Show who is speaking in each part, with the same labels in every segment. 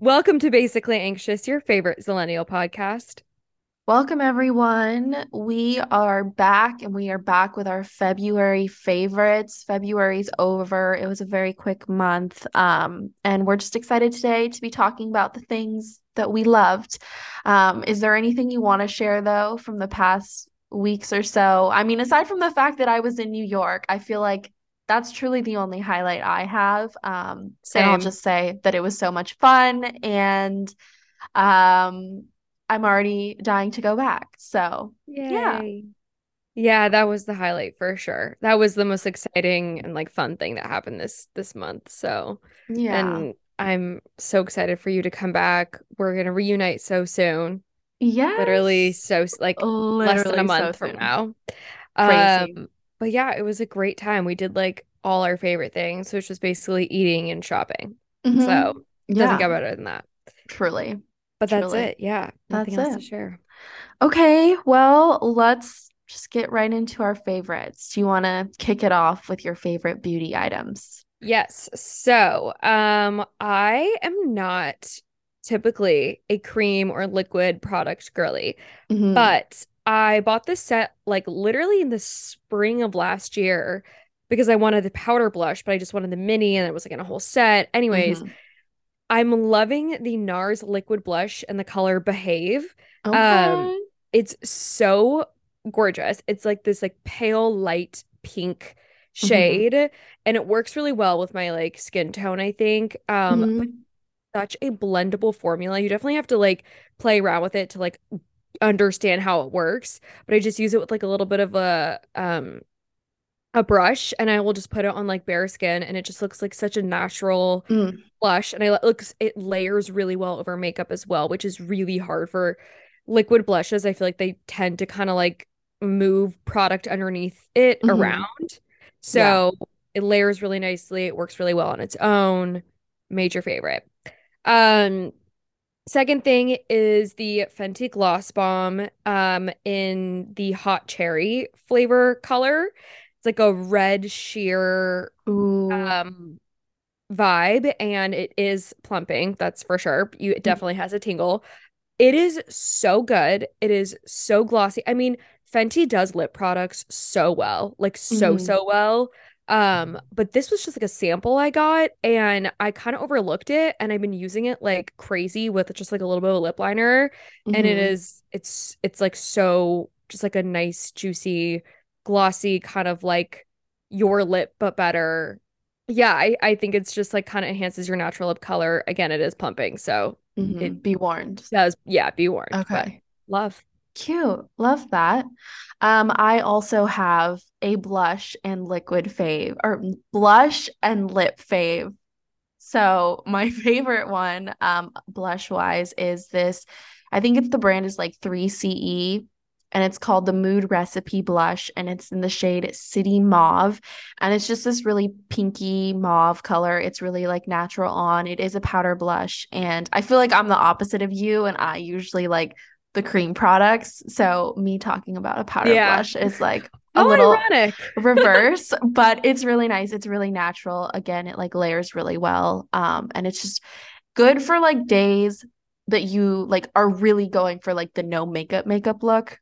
Speaker 1: Welcome to Basically Anxious, your favorite Zillennial podcast.
Speaker 2: Welcome, everyone. We are back and we are back with our February favorites. February's over. It was a very quick month. Um, and we're just excited today to be talking about the things that we loved. Um, is there anything you want to share, though, from the past weeks or so? I mean, aside from the fact that I was in New York, I feel like that's truly the only highlight I have. Um, and I'll just say that it was so much fun and um, I'm already dying to go back. So, Yay. yeah.
Speaker 1: Yeah, that was the highlight for sure. That was the most exciting and like fun thing that happened this this month. So, yeah. And I'm so excited for you to come back. We're going to reunite so soon.
Speaker 2: Yeah.
Speaker 1: Literally so like Literally less than a month so from now. Crazy. Um, but yeah, it was a great time. We did like all our favorite things, which was basically eating and shopping. Mm-hmm. So it yeah. doesn't get better than that.
Speaker 2: Truly.
Speaker 1: But that's Truly. it. Yeah. Nothing that's else it. to share.
Speaker 2: Okay. Well, let's just get right into our favorites. Do you want to kick it off with your favorite beauty items?
Speaker 1: Yes. So, um, I am not typically a cream or liquid product girly, mm-hmm. but I bought this set like literally in the spring of last year because I wanted the powder blush, but I just wanted the mini and it was like in a whole set. Anyways, mm-hmm. I'm loving the NARS liquid blush and the color Behave. Okay. Um, it's so gorgeous. It's like this like pale light pink. Shade mm-hmm. and it works really well with my like skin tone, I think. Um mm-hmm. such a blendable formula. You definitely have to like play around with it to like understand how it works, but I just use it with like a little bit of a um a brush and I will just put it on like bare skin and it just looks like such a natural mm. blush and I looks it layers really well over makeup as well, which is really hard for liquid blushes. I feel like they tend to kind of like move product underneath it mm-hmm. around. So yeah. it layers really nicely. It works really well on its own. Major favorite. Um second thing is the Fenty Gloss Bomb um in the hot cherry flavor color. It's like a red sheer
Speaker 2: Ooh.
Speaker 1: um vibe and it is plumping, that's for sure. You it mm. definitely has a tingle. It is so good. It is so glossy. I mean, Fenty does lip products so well, like so mm-hmm. so well. Um, but this was just like a sample I got and I kind of overlooked it and I've been using it like crazy with just like a little bit of lip liner mm-hmm. and it mm-hmm. it's it's like so just like a nice juicy glossy kind of like your lip but better yeah i i think it's just like kind of enhances your natural lip color again it is pumping so
Speaker 2: mm-hmm. it be warned
Speaker 1: does yeah be warned
Speaker 2: okay
Speaker 1: love
Speaker 2: cute love that um i also have a blush and liquid fave or blush and lip fave so my favorite one um blush wise is this i think it's the brand is like 3ce and it's called the Mood Recipe Blush and it's in the shade City Mauve and it's just this really pinky mauve color. It's really like natural on. It is a powder blush and I feel like I'm the opposite of you and I usually like the cream products. So me talking about a powder yeah. blush is like a oh, little ironic. reverse, but it's really nice. It's really natural. Again, it like layers really well. Um and it's just good for like days that you like are really going for like the no makeup makeup look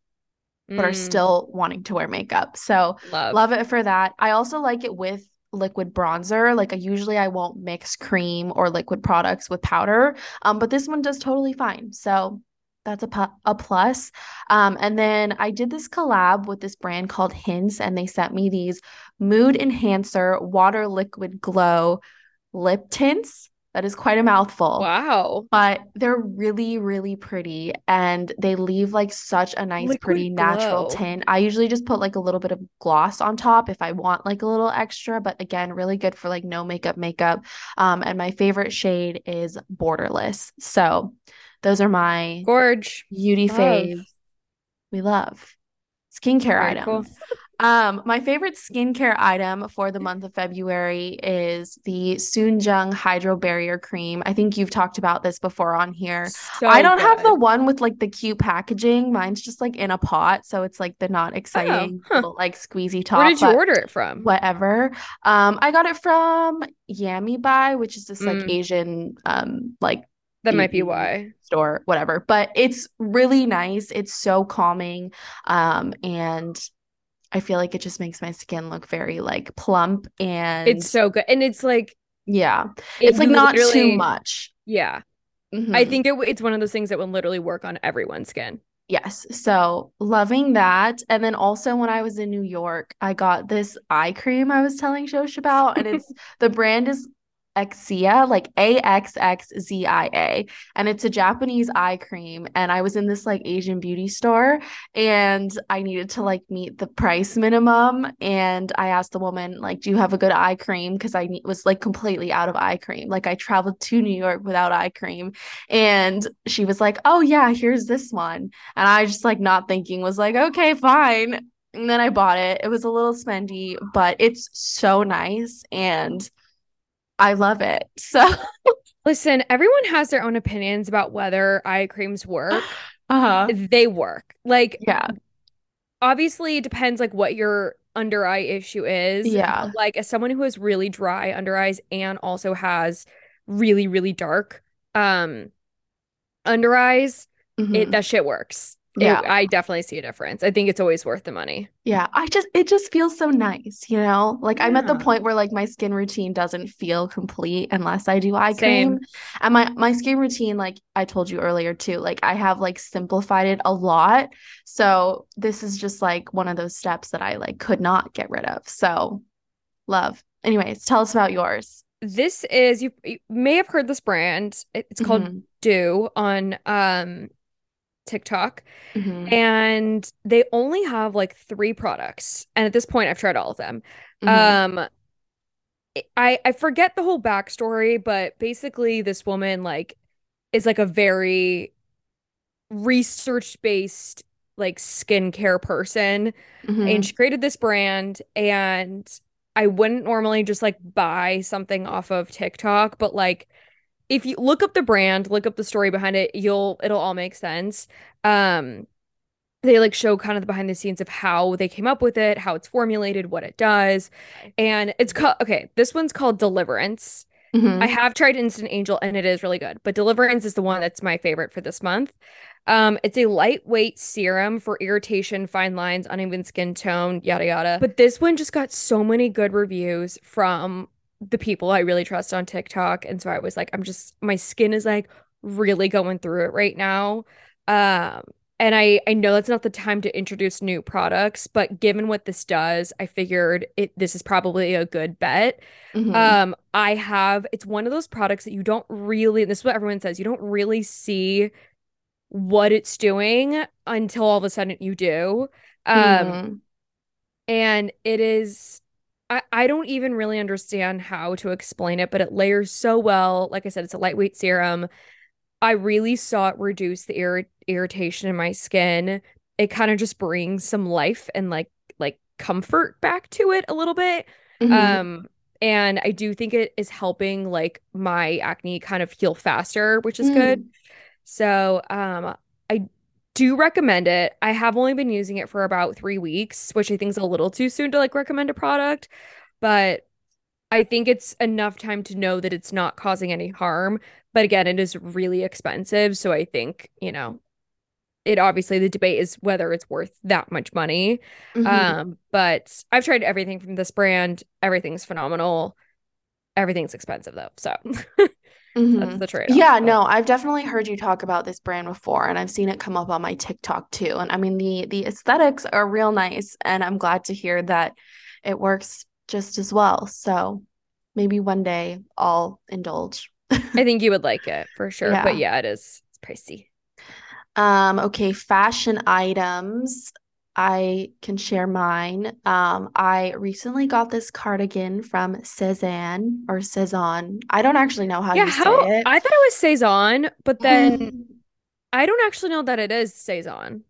Speaker 2: but are mm. still wanting to wear makeup. So love. love it for that. I also like it with liquid bronzer. Like usually I won't mix cream or liquid products with powder. Um, but this one does totally fine. So that's a, pu- a plus. Um, and then I did this collab with this brand called hince, and they sent me these mood enhancer water liquid glow lip tints. That is quite a mouthful.
Speaker 1: Wow.
Speaker 2: But they're really, really pretty and they leave like such a nice, Liquid pretty glow. natural tint. I usually just put like a little bit of gloss on top if I want like a little extra, but again, really good for like no makeup makeup. Um, and my favorite shade is borderless. So those are my
Speaker 1: gorge
Speaker 2: beauty love. faves. We love skincare love. items. Cool. Um, my favorite skincare item for the month of February is the Soonjung Hydro Barrier Cream. I think you've talked about this before on here. So I don't good. have the one with like the cute packaging. Mine's just like in a pot, so it's like the not exciting oh, huh. little, like squeezy top.
Speaker 1: Where did you order it from?
Speaker 2: Whatever. Um, I got it from Yamibuy, which is this like mm. Asian um like
Speaker 1: that might be why
Speaker 2: store whatever but it's really nice it's so calming um and I feel like it just makes my skin look very like plump and
Speaker 1: it's so good. And it's like
Speaker 2: yeah. It's like not too much.
Speaker 1: Yeah. Mm-hmm. I think it, it's one of those things that will literally work on everyone's skin.
Speaker 2: Yes. So loving that. And then also when I was in New York, I got this eye cream I was telling Shosh about. And it's the brand is Axxzia, like A X X Z I A. And it's a Japanese eye cream. And I was in this like Asian beauty store and I needed to like meet the price minimum. And I asked the woman, like, do you have a good eye cream? Because I was like completely out of eye cream. Like I traveled to New York without eye cream. And she was like, oh, yeah, here's this one. And I just like not thinking was like, okay, fine. And then I bought it. It was a little spendy, but it's so nice. And I love it. So
Speaker 1: listen, everyone has their own opinions about whether eye creams work. Uh-huh. They work. Like
Speaker 2: yeah.
Speaker 1: Obviously it depends like what your under eye issue is.
Speaker 2: Yeah.
Speaker 1: Like as someone who has really dry under eyes and also has really, really dark um under eyes, mm-hmm. it that shit works yeah. I definitely see a difference. I think it's always worth the money.
Speaker 2: Yeah i just it just feels so nice you know? Like yeah. i'm at the point where like my skin routine doesn't feel complete unless i Dieux eye Same. cream and my my skin routine like i told you earlier too like i have like simplified it a lot. So this is just like one of those steps that i like could not get rid of. So love. Anyways tell us about yours.
Speaker 1: This is you, you may have heard this brand. It's called mm-hmm. do on um TikTok. Mm-hmm. And they only have like three products. And at this point, I've tried all of them. Mm-hmm. Um, I I forget the whole backstory, but basically, this woman like is like a very research based like skincare person, mm-hmm. and she created this brand. And I wouldn't normally just like buy something off of TikTok, but like if you look up the brand, look up the story behind it, you'll it'll all make sense. Um they like show kind of the behind the scenes of how they came up with it, how it's formulated, what it does. And it's called okay, this one's called Deliverance. Mm-hmm. I have tried Instant Angel and it is really good, but Deliverance is the one that's my favorite for this month. Um, it's a lightweight serum for irritation, fine lines, uneven skin tone, yada yada. But this one just got so many good reviews from the people I really trust on TikTok. And so I was like, I'm just my skin is like really going through it right now. Um, and I I know that's not the time to introduce new products, but given what this does, I figured it this is probably a good bet. Mm-hmm. Um, I have it's one of those products that you don't really this is what everyone says, you don't really see what it's doing until all of a sudden you do. Um mm-hmm. and it is I, I don't even really understand how to explain it, but it layers so well. Like I said, it's a lightweight serum. I really saw it reduce the ir- irritation in my skin. It kind of just brings some life and like like comfort back to it a little bit. Mm-hmm. Um and I do think it is helping like my acne kind of heal faster, which is mm. good. So um do recommend it. I have only been using it for about three weeks, which I think is a little too soon to like recommend a product, but I think it's enough time to know that it's not causing any harm. But again, it is really expensive. So I think, you know, it obviously the debate is whether it's worth that much money. Mm-hmm. Um, but I've tried everything from this brand, everything's phenomenal. Everything's expensive though. So Mm-hmm. That's the trade.
Speaker 2: Yeah, no, I've definitely heard you talk about this brand before and I've seen it come up on my TikTok too. And I mean the the aesthetics are real nice and I'm glad to hear that it works just as well. So maybe one day I'll indulge.
Speaker 1: I think you would like it for sure. Yeah. But yeah, it is it's pricey.
Speaker 2: Um okay, fashion items. I can share mine. Um, I recently got this cardigan from Sézane or Sézane. I don't actually know how yeah, you how, say it.
Speaker 1: I thought it was Sézane, but then I don't actually know that it is Sézane.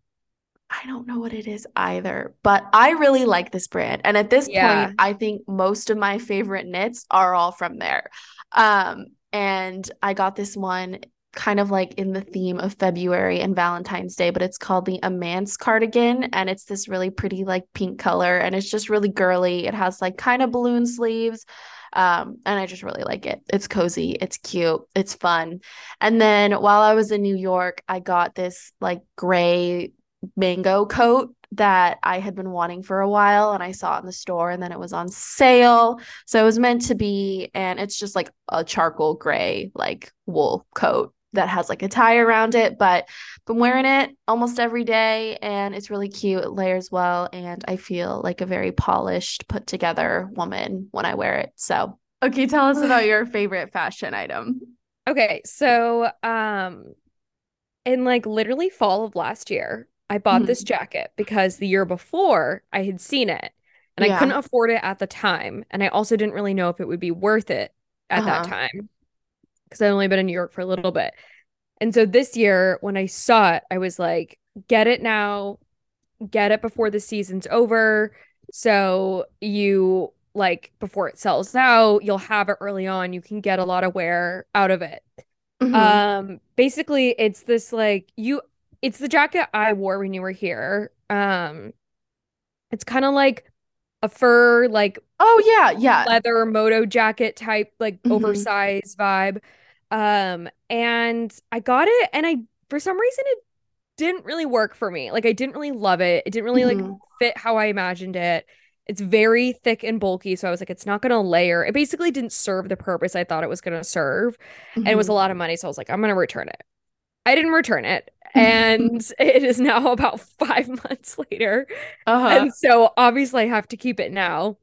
Speaker 2: I don't know what it is either, but I really like this brand. And at this yeah. point, I think most of my favorite knits are all from there. Um, and I got this one kind of like in the theme of February and Valentine's Day, but it's called the Amance cardigan. And it's this really pretty, like pink color. And it's just really girly. It has like kind of balloon sleeves. Um, and I just really like it. It's cozy, it's cute, it's fun. And then while I was in New York, I got this like gray mango coat that I had been wanting for a while and I saw it in the store and then it was on sale. So it was meant to be and it's just like a charcoal gray like wool coat that has like a tie around it, but been wearing it almost every day and it's really cute. It layers well and I feel like a very polished, put together woman when I wear it. So, okay, tell us about your favorite fashion item.
Speaker 1: Okay, so um in like literally fall of last year, I bought mm-hmm. this jacket because the year before I had seen it and yeah. I couldn't afford it at the time. And I also didn't really know if it would be worth it at uh-huh. that time because I've only been in New York for a little bit. And so this year, when I saw it, I was like, get it now, get it before the season's over. So you like before it sells out, you'll have it early on. You can get a lot of wear out of it. Mm-hmm. Um, basically, it's this like you it's the jacket I wore when you were here. Um, it's kind of like a fur, like
Speaker 2: oh yeah, yeah,
Speaker 1: leather moto jacket type, like mm-hmm. oversized vibe. Um, and I got it, and I for some reason it didn't really work for me. Like I didn't really love it. It didn't really mm-hmm. like fit how I imagined it. It's very thick and bulky, so I was like, it's not gonna layer. It basically didn't serve the purpose I thought it was gonna serve, mm-hmm. and it was a mm-hmm. lot of money. So I was like, I'm gonna return it. I didn't return it and it is now about five months later. Uh-huh. And so obviously I have to keep it now.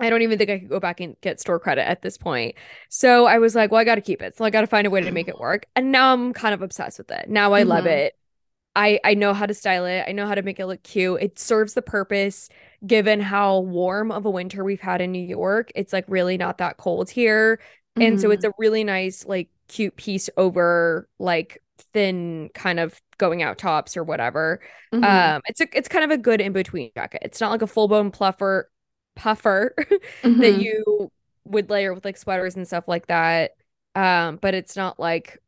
Speaker 1: I don't even think I could go back and get store credit at this point. So I was like, well, I got to keep it. So I got to find a way to make it work. And now I'm kind of obsessed with it. Now I mm-hmm. love it. I I know how to style it. I know how to make it look cute. It serves the purpose given how warm of a winter we've had in New York. It's like really not that cold here. Mm-hmm. And so it's mm-hmm. a really nice like cute piece over like thin kind of going out tops or whatever. Mm-hmm. Um, it's a it's kind of a good in between jacket. It's not like a full blown pluffer puffer mm-hmm. that you would layer with like sweaters and stuff like that. Um, but it's not like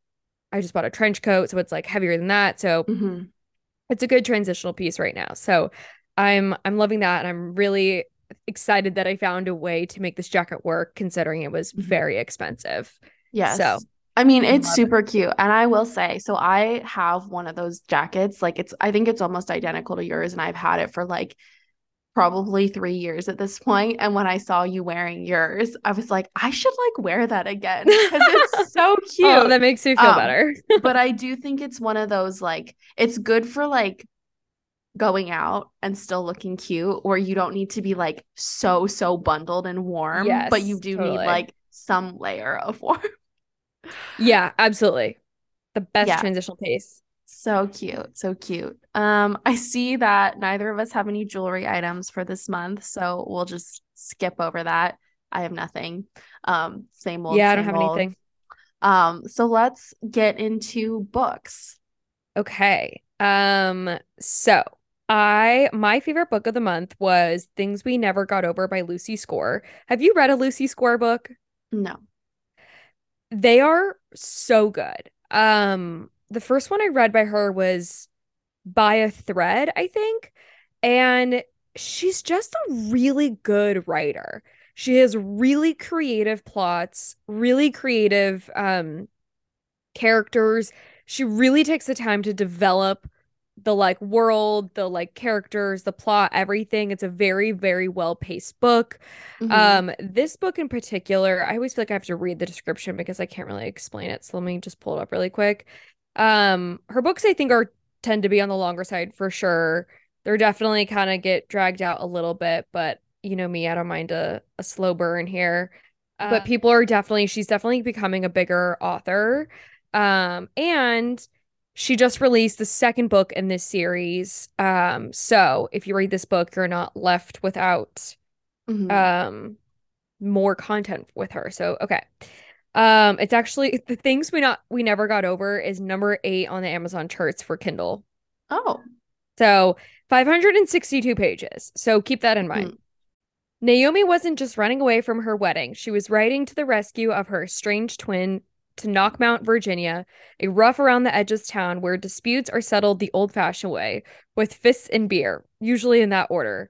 Speaker 1: I just bought a trench coat, so it's like heavier than that. So mm-hmm. it's a good transitional piece right now. So I'm I'm loving that, and I'm really excited that I found a way to make this jacket work, considering it was mm-hmm. very expensive.
Speaker 2: Yes. So I mean, it's super it. cute. And I will say, so I have one of those jackets. Like it's I think it's almost identical to yours and I've had it for like probably 3 years at this point and when I saw you wearing yours, I was like, I should like wear that again cuz it's so cute.
Speaker 1: Oh, that makes me feel um, better.
Speaker 2: but I do think it's one of those like it's good for like going out and still looking cute or you don't need to be like so so bundled and warm, yes, but you do totally. need like some layer of warmth.
Speaker 1: Yeah, absolutely. The best yeah. transitional piece.
Speaker 2: So cute. So cute. Um, I see that neither of us have any jewelry items for this month, so we'll just skip over that. I have nothing. Um, same old.
Speaker 1: Yeah, I don't
Speaker 2: have
Speaker 1: old. anything.
Speaker 2: Um, so let's get into books.
Speaker 1: Okay. Um, so I my favorite book of the month was Things We Never Got Over by Lucy Score. Have you read a Lucy Score book?
Speaker 2: No.
Speaker 1: They are so good. Um, the first one I read by her was By a Thread, I think. And she's just a really good writer. She has really creative plots, really creative um characters. She really takes the time to develop the like world, the like characters, the plot, everything. It's a very, very well paced book. Mm-hmm. Um, this book in particular, I always feel like I have to read the description because I can't really explain it. So let me just pull it up really quick. Um, her books I think are tend to be on the longer side for sure. They're definitely kind of get dragged out a little bit, but you know me, I don't mind a, a slow burn here. Uh, but people are definitely she's definitely becoming a bigger author. Um, and she just released the second book in this series. Um, so if you read this book, you're not left without mm-hmm. um more content with her. So okay. Um, it's actually the things we not we never got over is number eight on the Amazon charts for Kindle.
Speaker 2: Oh,
Speaker 1: So 562 pages. So keep that in mind. Mm. Naomi wasn't just running away from her wedding, she was riding to the rescue of her estranged twin to Knockemout, Virginia, a rough around the edges town where disputes are settled the old fashioned way, with fists and beer, usually in that order.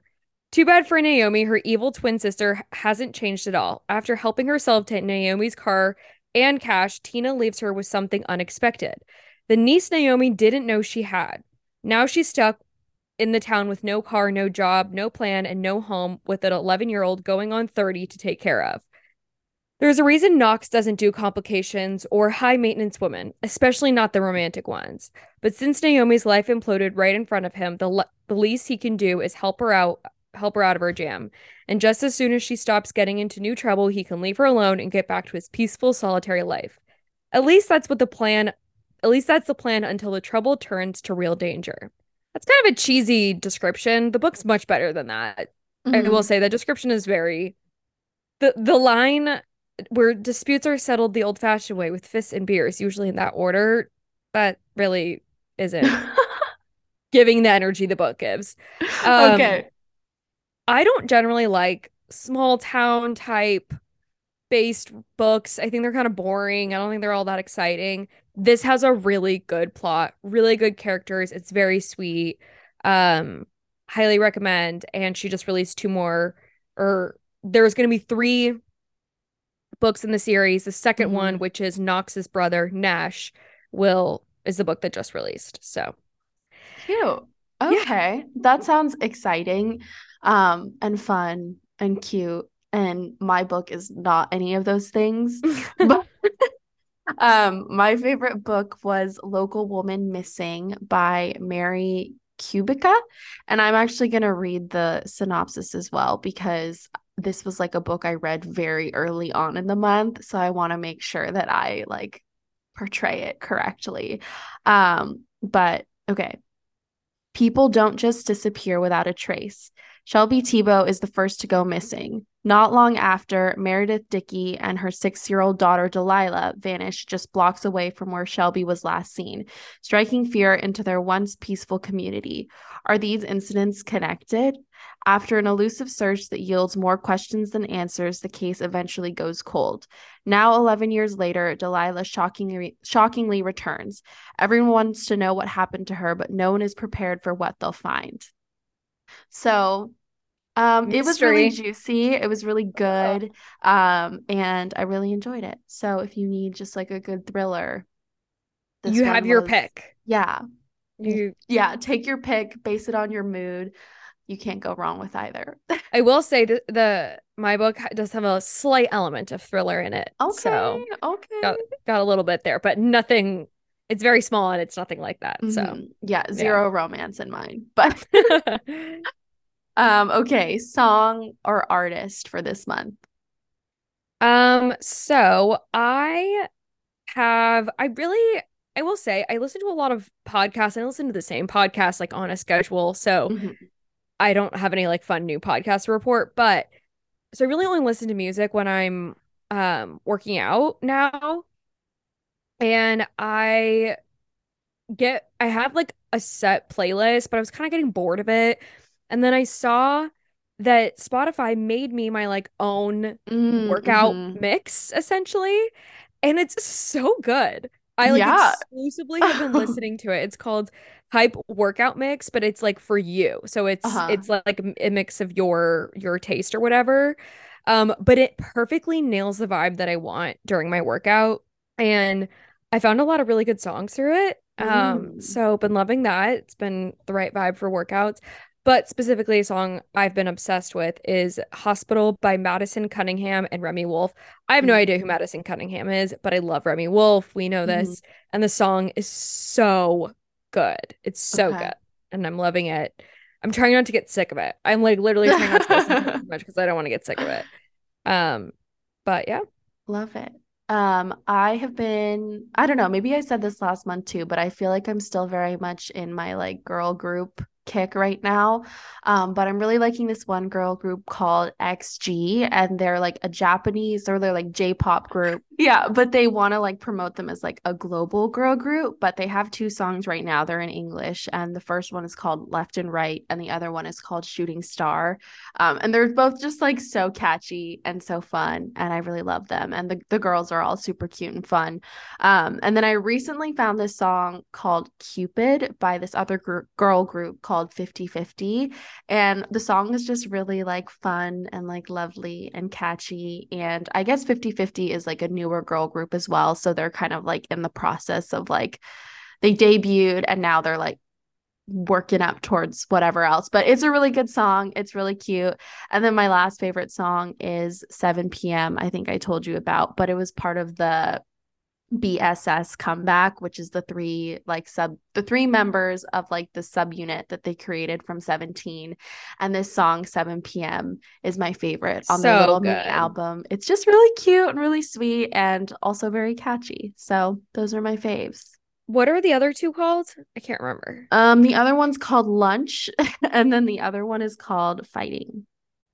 Speaker 1: Too bad for Naomi, her evil twin sister hasn't changed at all. After helping herself to Naomi's car and cash, Tina leaves her with something unexpected. The niece Naomi didn't know she had. Now she's stuck in the town with no car, no job, no plan, and no home with an 11 year old going on 30 to take care of. There's a reason Knox doesn't do complications or high maintenance women, especially not the romantic ones. But since Naomi's life imploded right in front of him, the, le- the least he can do is help her out help her out of her jam. And just as soon as she stops getting into new trouble, he can leave her alone and get back to his peaceful solitary life. At least that's what the plan at least that's the plan until the trouble turns to real danger. That's kind of a cheesy description. The book's much better than that. Mm-hmm. I will say the description is very the the line where disputes are settled the old fashioned way with fists and beers, usually in that order, that really isn't giving the energy the book gives.
Speaker 2: Um, okay.
Speaker 1: I don't generally like small town type based books. I think they're kind of boring. I don't think they're all that exciting. This has a really good plot, really good characters. It's very sweet. Um highly recommend and she just released two more or there's going to be three books in the series. The 2nd mm-hmm. one, which is Knox's brother Nash, will is the book that just released. So
Speaker 2: cute. Okay. Yeah. That sounds exciting um and fun and cute and my book is not any of those things. but um my favorite book was Local Woman Missing by Mary Kubica and I'm actually going to read the synopsis as well because this was like a book I read very early on in the month. So I want to make sure that I like portray it correctly. Um, but okay. People don't just disappear without a trace. Shelby Tebow is the first to go missing. Not long after, Meredith Dickey and her six year old daughter Delilah vanished just blocks away from where Shelby was last seen, striking fear into their once peaceful community. Are these incidents connected? After an elusive search that yields more questions than answers, the case eventually goes cold. Now, 11 years later, Delilah shockingly, shockingly returns. Everyone wants to know what happened to her, but no one is prepared for what they'll find. So um, it was really juicy. It was really good. Um, and I really enjoyed it. So if you need just like a good thriller,
Speaker 1: you have was, your pick.
Speaker 2: Yeah. You yeah, take your pick, base it on your mood. You can't go wrong with either.
Speaker 1: I will say that the my book does have a slight element of thriller in it.
Speaker 2: Okay. So okay.
Speaker 1: Got, got a little bit there, but nothing it's very small and it's nothing like that. So mm-hmm.
Speaker 2: yeah, zero yeah. romance in mine. But um okay, song or artist for this month.
Speaker 1: Um so I have I really I will say I listen to a lot of podcasts. I listen to the same podcast like on a schedule. So mm-hmm. I don't have any like fun new podcast to report, but so I really only listen to music when I'm um working out now and I get I have like a set playlist, but I was kind of getting bored of it. And then I saw that Spotify made me my like own mm, workout mm-hmm. mix essentially, and it's so good. I like yeah. exclusively have been listening to it. It's called Hype Workout Mix, but it's like for you. So it's uh-huh. it's like a mix of your your taste or whatever. Um, but it perfectly nails the vibe that I want during my workout. And I found a lot of really good songs through it. Um, so been loving that. It's been the right vibe for workouts. But specifically, a song I've been obsessed with is Hospital by Madison Cunningham and Remi Wolf. I have no mm-hmm. idea who Madison Cunningham is, but I love Remi Wolf. We know this. Mm-hmm. And the song is so good. It's so okay. good. And I'm loving it. I'm trying not to get sick of it. I'm like literally trying not to listen to it too much because I don't want to get sick of it. Um, but yeah.
Speaker 2: Love it. Um, I have been, I don't know, maybe I said this last month too, but I feel like I'm still very much in my like girl group kick right now. Um, but I'm really liking this one girl group called XG, and they're like a Japanese or they're like J-pop group. yeah, but they want to like promote them as like a global girl group. But they have two songs right now. They're in English, and the first one is called Left and Right, and the other one is called Shooting Star. Um, and they're both just like so catchy and so fun, and I really love them. And the the girls are all super cute and fun. Um, and then I recently found this song called Cupid by this other gr- girl group called 50/50, and the song is just really like fun and like lovely and catchy. And I guess 50/50 is like a newer girl group as well. So they're kind of like in the process of like they debuted and now they're like working up towards whatever else. But it's a really good song. It's really cute. And then my last favorite song is 7 p.m. I think I told you about, but it was part of the BSS comeback, which is the three like sub the three members of like the subunit that they created from 17. And this song 7 p.m. is my favorite on so their little album. It's just really cute and really sweet and also very catchy. So those are my faves.
Speaker 1: What are the other two called? I can't remember.
Speaker 2: Um the other one's called Lunch and then the other one is called Fighting.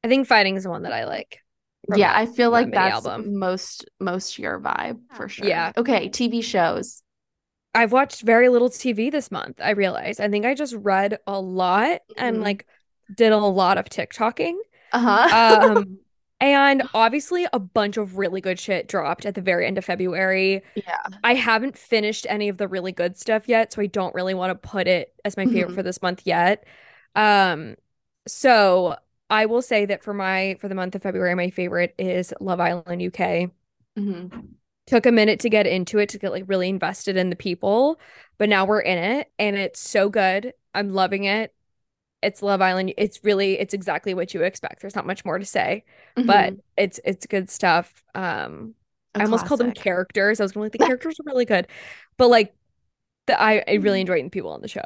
Speaker 1: I think Fighting is the one that I like
Speaker 2: yeah, I feel like that's album. most most your vibe for sure.
Speaker 1: Yeah.
Speaker 2: Okay, TV shows.
Speaker 1: I've watched very little TV this month. I realize. I think I just read a lot and mm-hmm. like did a lot of TikToking.
Speaker 2: Uh-huh.
Speaker 1: um and obviously a bunch of really good shit dropped at the very end of February.
Speaker 2: Yeah.
Speaker 1: I haven't finished any of the really good stuff yet, so I don't really want to put it as my favorite mm-hmm. for this month yet. Um so I will say that for my for the month of February, my favorite is Love Island UK.
Speaker 2: Mm-hmm.
Speaker 1: Took a minute to get into it to get like really invested in the people, but now we're in it and it's so good. I'm loving it. It's Love Island. It's really it's exactly what you expect. There's not much more to say, mm-hmm. but it's it's good stuff. Um, a I almost called them characters. I was going like the characters are really good, but like the I I really mm-hmm. enjoyed the people on the show.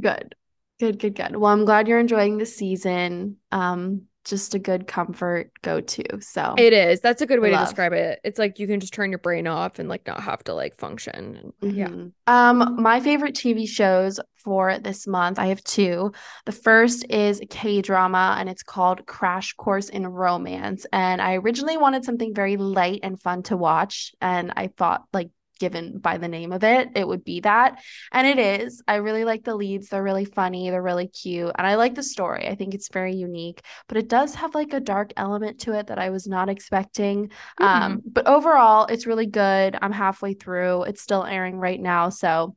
Speaker 2: Good. Good, good, good. Well, I'm glad you're enjoying the season. Um, just a good comfort go to. So
Speaker 1: it is. That's a good way Love. to describe it. It's like you can just turn your brain off and like not have to like function.
Speaker 2: Mm-hmm. Yeah. Um, my favorite TV shows for this month, I have two. The first is K drama and it's called Crash Course in Romance. And I originally wanted something very light and fun to watch. And I thought like given by the name of it, it would be that. And it is. I really like the leads. They're really funny. They're really cute. And I like the story. I think it's very unique, but it does have like a dark element to it that I was not expecting. Mm-hmm. Um, but overall, it's really good. I'm halfway through. It's still airing right now. So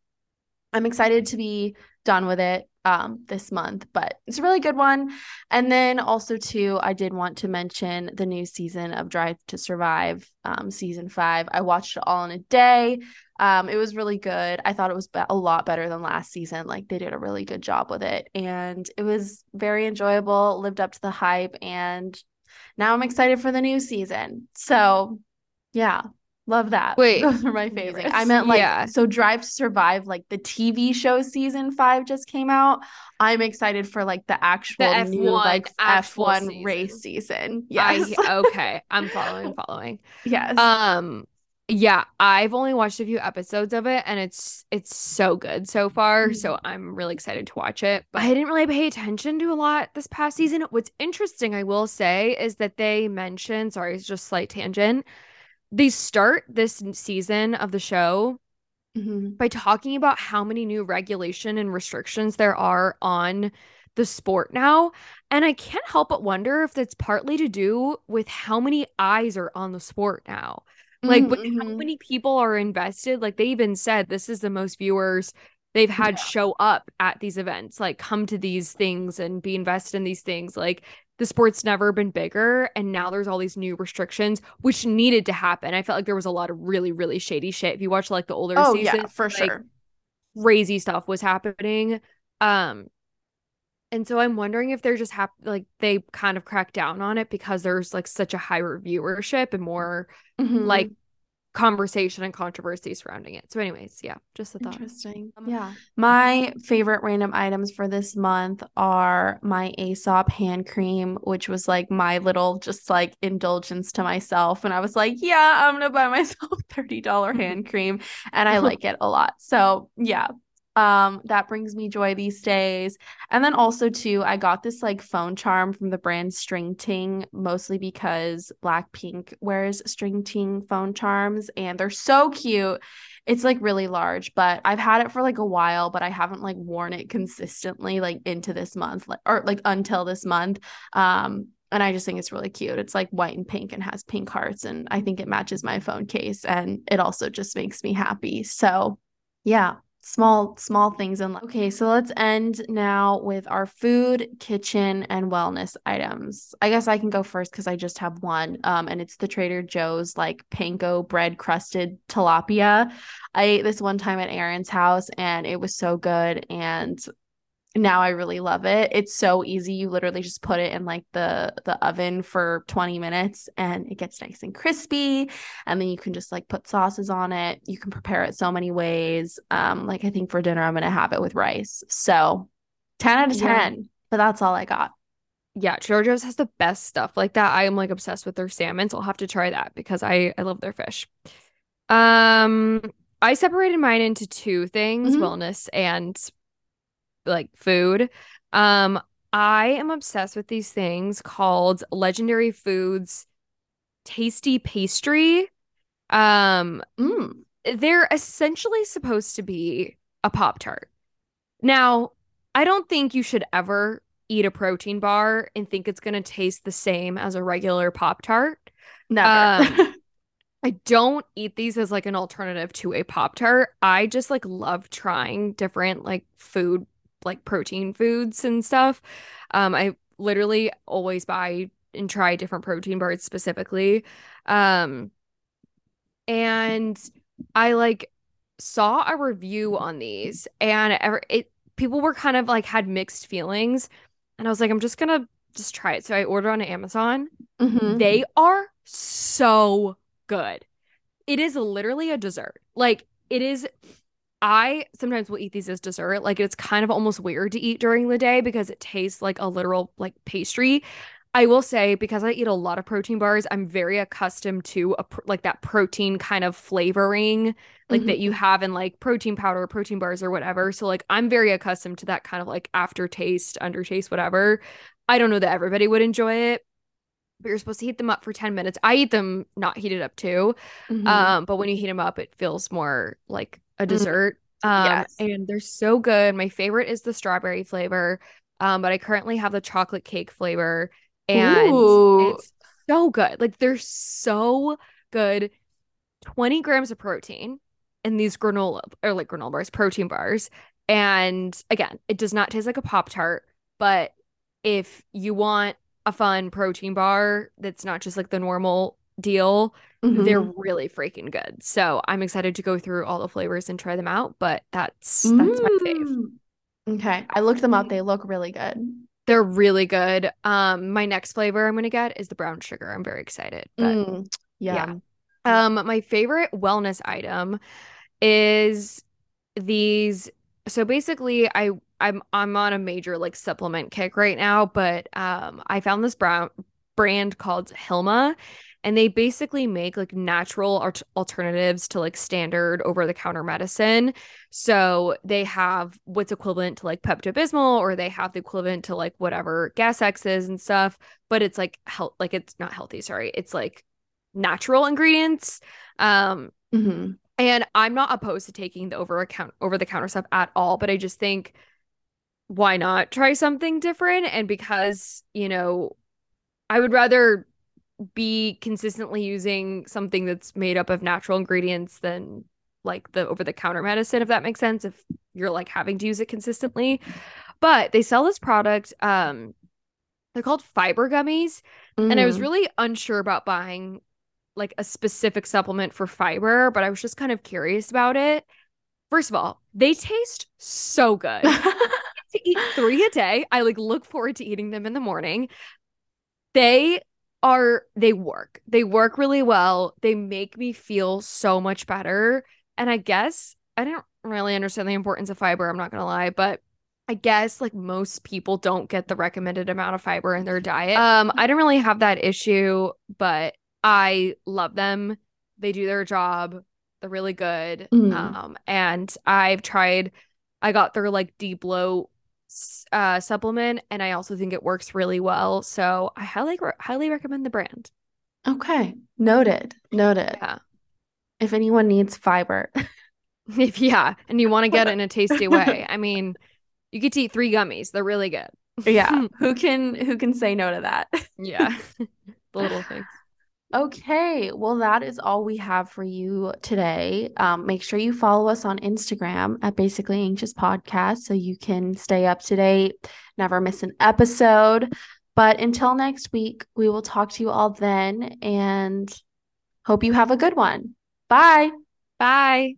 Speaker 2: I'm excited to be done with it um this month but it's a really good one. And then also too i did want to mention the new season of drive to survive um season five. I watched it all in a day. Um it was really good. I thought it was a lot better than last season. Like they did a really good job with it. And it was very enjoyable lived up to the hype and now i'm excited for the new season. So yeah Love that.
Speaker 1: Wait,
Speaker 2: those are my favorites. I meant like yeah. so Drive to Survive, like the TV show season five just came out. I'm excited for like the actual the F1, new like F one season. race season. Yes.
Speaker 1: I, okay, I'm following. Following.
Speaker 2: yes.
Speaker 1: Um. Yeah, I've only watched a few episodes of it, and it's it's so good so far. Mm-hmm. So I'm really excited to watch it. But I didn't really pay attention to a lot this past season. What's interesting, I will say, is that they mentioned. Sorry, it's just slight tangent they start this season of the show mm-hmm. by talking about how many new regulation and restrictions there are on the sport now. And I can't help but wonder if that's partly to do with how many eyes are on the sport now. Like, mm-hmm. how many people are invested? Like, they even said this is the most viewers they've had yeah. show up at these events, like, come to these things and be invested in these things. Like, the sport's never been bigger and now there's all these new restrictions which needed to happen. I felt like there was a lot of really really shady shit. If you watch like the older oh, seasons yeah,
Speaker 2: for
Speaker 1: like,
Speaker 2: sure.
Speaker 1: crazy stuff was happening. Um and so i'm wondering if they're just hap- like they kind of cracked down on it because there's like such a higher viewership and more mm-hmm. like conversation and controversy surrounding it. So, anyways, yeah, just a thought.
Speaker 2: Interesting. Um, yeah. My favorite random items for this month are my Aesop hand cream, which was like my little just like indulgence to myself. And I was like, yeah, I'm gonna buy myself $30 hand cream. And I like it a lot. So yeah. Um, that brings me joy these days. And then also too, I got this like phone charm from the brand String Ting, mostly because Blackpink wears String Ting phone charms and they're so cute. It's like really large, but I've had it for like a while, but I haven't like worn it consistently like into this month, or like until this month. Um, and I just think it's really cute. It's like white and pink and has pink hearts, and I think it matches my phone case, and it also just makes me happy. So, yeah, small small things in life. Okay, so let's end now with our food, kitchen, and wellness items. I guess I can go first because I just have one. Um, and it's the Trader Joe's like panko bread crusted tilapia. I ate this one time at Aaron's house and it was so good. And now I really love it. It's so easy. You literally just put it in like the the oven for 20 minutes and it gets nice and crispy and then you can just like put sauces on it. You can prepare it so many ways. Um like I think for dinner I'm going to have it with rice. So 10 out of 10. Yeah. But that's all I got.
Speaker 1: Yeah, Joe's has the best stuff like that. I am like obsessed with their salmon, so I'll have to try that because I I love their fish. Um I separated mine into two things, mm-hmm. wellness and like food. Um, I am obsessed with these things called Legendary Foods Tasty Pastry. Um, mm. they're essentially supposed to be a Pop Tart. Now, I don't think you should ever eat a protein bar and think it's going to taste the same as a regular Pop Tart.
Speaker 2: Never. Um,
Speaker 1: I don't eat these as like an alternative to a Pop Tart. I just like love trying different like food like protein foods and stuff. Um, I literally always buy and try different protein bars specifically. Um, and I like saw a review on these and ever it people were kind of like had mixed feelings and I was like I'm just going to just try it. So I ordered on Amazon. Mm-hmm. They are so good. It is literally a dessert. Like it is I sometimes will eat these as dessert. Like it's kind of almost weird to eat during the day because it tastes like a literal like pastry. I will say because I eat a lot of protein bars, I'm very accustomed to a like that protein kind of flavoring like mm-hmm. that you have in like protein powder or protein bars or whatever. So like I'm very accustomed to that kind of like aftertaste, undertaste, whatever. I don't know that everybody would enjoy it. But you're supposed to heat them up for 10 minutes. I eat them not heated up too. Mm-hmm. Um, but when you heat them up, it feels more like a mm-hmm. dessert. Mm. Um, yes. and they're so good. My favorite is the strawberry flavor. Um, but I currently have the chocolate cake flavor, and Ooh. it's so good. Like they're so good. 20 grams of protein in these granola or like granola bars, protein bars. And again, it does not taste like a Pop Tart, but if you want a fun protein bar that's not just like the normal deal, Mm-hmm. They're really freaking good. So I'm excited to go through all the flavors and try them out. But that's that's mm. my fave.
Speaker 2: Mm. Okay. I looked them up. They look really good.
Speaker 1: They're really good. Um, my next flavor I'm gonna get is the brown sugar. I'm very excited. But mm, yeah. yeah. Um, my favorite wellness item is these. So basically, I I'm I'm on a major like supplement kick right now, but um, I found this brown brand called Hilma and they basically make like natural art- alternatives to like standard over the counter medicine. So they have what's equivalent to like Pepto Bismol, or they have the equivalent to like whatever Gas X is and stuff, but it's like health, like it's not healthy. Sorry, it's like natural ingredients. Um, mm-hmm. and I'm not opposed to taking the over account over the counter stuff at all, but I just think why not try something different? And because you know, I would rather be consistently using something that's made up of natural ingredients than like the over the counter medicine if that makes sense if you're like having to use it consistently but they sell this product um they're called fiber gummies mm. and i was mm. really unsure about buying like a specific supplement for fiber but i was just kind of curious about it first of all they taste so good to eat three a day i like look forward to eating them in the morning they are they work. They work really well. They make me feel so much better. And I guess I don't really understand the importance of fiber, I'm not going to lie, but I guess like most people don't get the recommended amount of fiber in their diet. Um I don't really have that issue, but I love them. They do their job. They're really good. Mm. Um and I've tried I got their like deep bloat uh, supplement, and I also think it works really well. So I highly highly recommend the brand.
Speaker 2: Okay, noted, noted.
Speaker 1: Yeah.
Speaker 2: If anyone needs fiber,
Speaker 1: if yeah, and you want to get it in a tasty way, I mean, you get to eat three gummies. They're really good.
Speaker 2: yeah, who can who can say no to that?
Speaker 1: yeah, the little things.
Speaker 2: Okay, well, that is all we have for you today. Um, make sure you follow us on Instagram at Basically Anxious Podcast so you can stay up to date, never miss an episode. But until next week, we will talk to you all then and hope you have a good one. Bye.
Speaker 1: Bye.